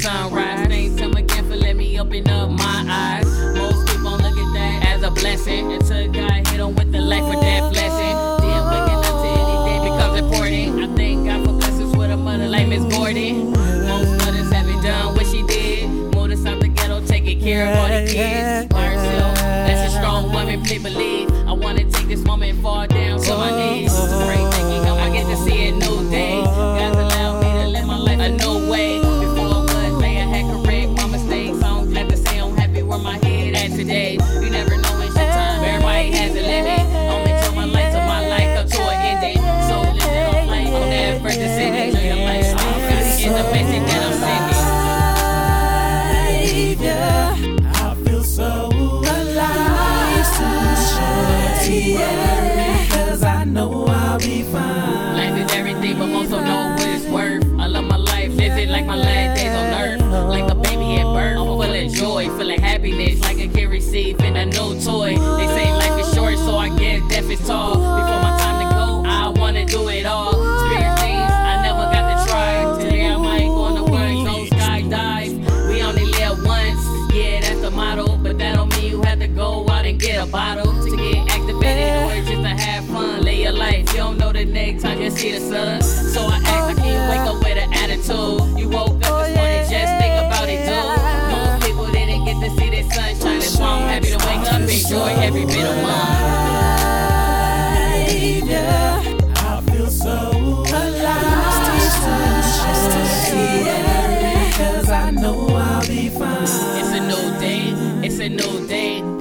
sunrise. Thanks him again for letting me open up my eyes. Most people look at that as a blessing until God hit them with the life or death lesson. Then waking up to any day becomes important. I thank God for blessings with a mother like Miss Gordon. Most mothers haven't done what she did. Moved out the ghetto, taking care of all the kids. By herself, that's a strong woman, please believe. I wanna take this moment fall down to my knees. Pray, You never know when your time, everybody has a limit. Only till my life, till my life come to an ending. So living on life, on that first descending. Enjoy your life, so I'm gonna get the message that I'm sending. I feel so alive, so short, Cause I know I'll be fine. Life is everything, but most don't know what it's worth. I love my life, live it like my last days on earth. Like a baby at birth, I'm full of joy, full of happiness, like a kid receiving a new toy. They say life is short, so I guess death is tall. Before my time to go, I wanna do it all. Experience things I never got to try. Today I might go on the world, go skydive. We only live once, yeah, that's the motto. But that don't mean you have to go out and get a bottle to get activated or just to have fun. Lay your life, you don't know the next time you see the sun.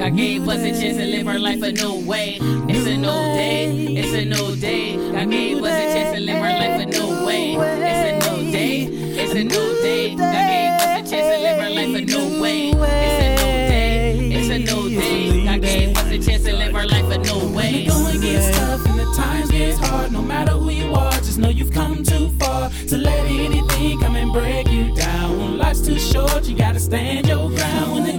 God gave us a chance to live our life a new way. It's a new day, it's a new day. God gave us a chance to live our life a new way. It's a new day, it's a new day. God gave us a chance to live our life a new way. It's a new day, it's a new day. God gave us a chance to live our life a new way. Going gets tough and the times get hard. No matter who you are, just know you've come too far to let anything come and break you down. Life's too short, you gotta stand your ground.